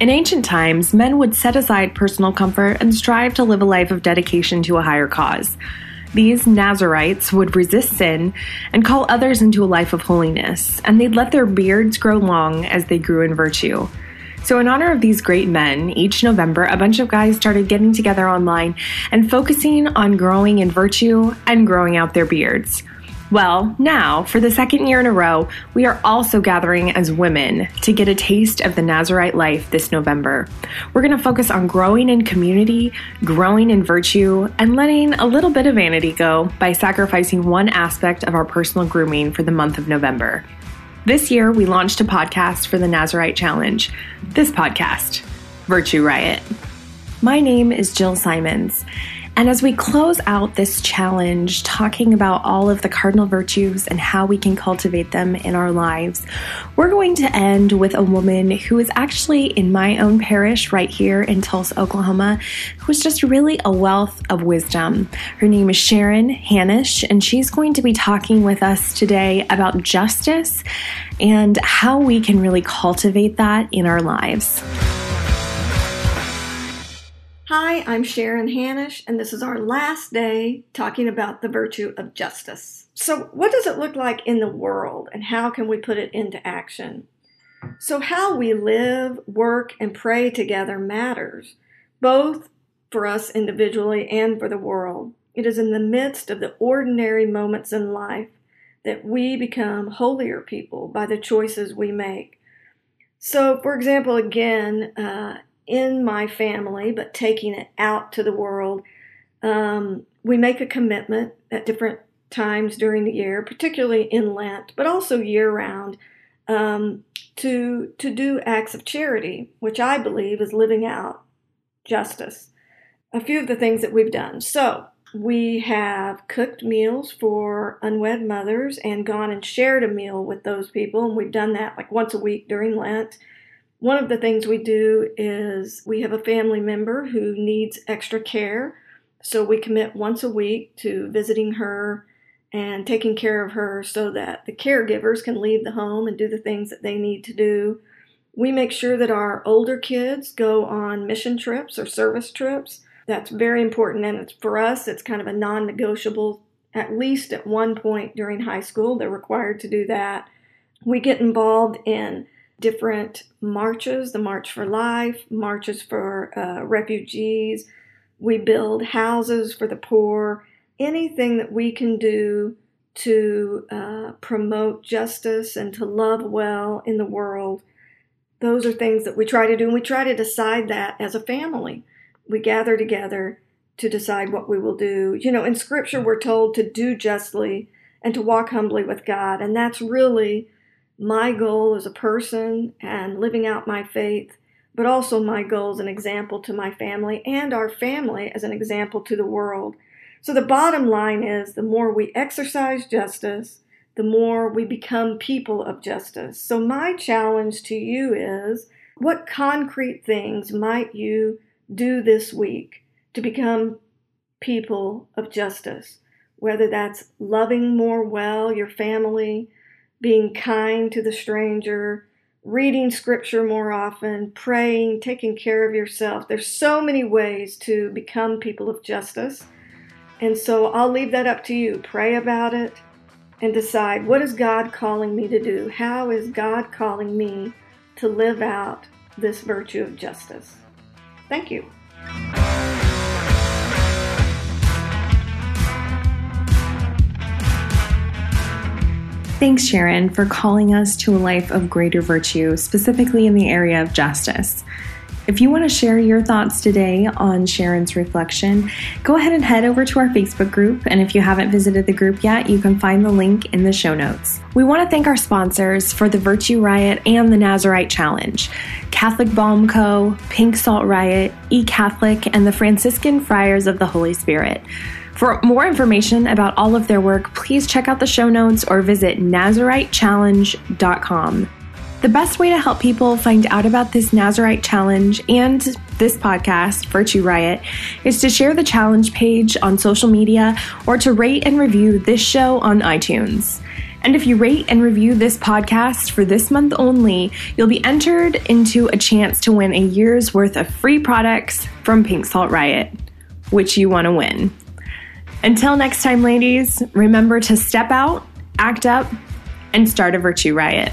In ancient times, men would set aside personal comfort and strive to live a life of dedication to a higher cause. These Nazarites would resist sin and call others into a life of holiness, and they'd let their beards grow long as they grew in virtue. So, in honor of these great men, each November, a bunch of guys started getting together online and focusing on growing in virtue and growing out their beards. Well, now, for the second year in a row, we are also gathering as women to get a taste of the Nazarite life this November. We're going to focus on growing in community, growing in virtue, and letting a little bit of vanity go by sacrificing one aspect of our personal grooming for the month of November. This year, we launched a podcast for the Nazarite Challenge. This podcast, Virtue Riot. My name is Jill Simons. And as we close out this challenge, talking about all of the cardinal virtues and how we can cultivate them in our lives, we're going to end with a woman who is actually in my own parish right here in Tulsa, Oklahoma, who is just really a wealth of wisdom. Her name is Sharon Hanisch, and she's going to be talking with us today about justice and how we can really cultivate that in our lives. Hi, I'm Sharon Hanisch, and this is our last day talking about the virtue of justice. So, what does it look like in the world, and how can we put it into action? So, how we live, work, and pray together matters, both for us individually and for the world. It is in the midst of the ordinary moments in life that we become holier people by the choices we make. So, for example, again, uh, in my family, but taking it out to the world. Um, we make a commitment at different times during the year, particularly in Lent, but also year round, um, to to do acts of charity, which I believe is living out justice. A few of the things that we've done. So we have cooked meals for unwed mothers and gone and shared a meal with those people, and we've done that like once a week during Lent. One of the things we do is we have a family member who needs extra care. So we commit once a week to visiting her and taking care of her so that the caregivers can leave the home and do the things that they need to do. We make sure that our older kids go on mission trips or service trips. That's very important. And for us, it's kind of a non negotiable. At least at one point during high school, they're required to do that. We get involved in different marches the March for Life, marches for uh, refugees. We build houses for the poor. Anything that we can do to uh, promote justice and to love well in the world, those are things that we try to do. And we try to decide that as a family. We gather together to decide what we will do. You know, in scripture, we're told to do justly and to walk humbly with God. And that's really my goal as a person and living out my faith, but also my goal as an example to my family and our family as an example to the world. So the bottom line is the more we exercise justice, the more we become people of justice. So my challenge to you is what concrete things might you do this week to become people of justice? Whether that's loving more well your family, being kind to the stranger, reading scripture more often, praying, taking care of yourself. There's so many ways to become people of justice. And so I'll leave that up to you. Pray about it and decide what is God calling me to do? How is God calling me to live out this virtue of justice? Thank you. Thanks, Sharon, for calling us to a life of greater virtue, specifically in the area of justice. If you want to share your thoughts today on Sharon's reflection, go ahead and head over to our Facebook group. And if you haven't visited the group yet, you can find the link in the show notes. We want to thank our sponsors for the Virtue Riot and the Nazarite Challenge Catholic Balm Co., Pink Salt Riot, E Catholic, and the Franciscan Friars of the Holy Spirit. For more information about all of their work, please check out the show notes or visit NazariteChallenge.com. The best way to help people find out about this Nazarite challenge and this podcast, Virtue Riot, is to share the challenge page on social media or to rate and review this show on iTunes. And if you rate and review this podcast for this month only, you'll be entered into a chance to win a year's worth of free products from Pink Salt Riot, which you want to win. Until next time, ladies, remember to step out, act up, and start a virtue riot.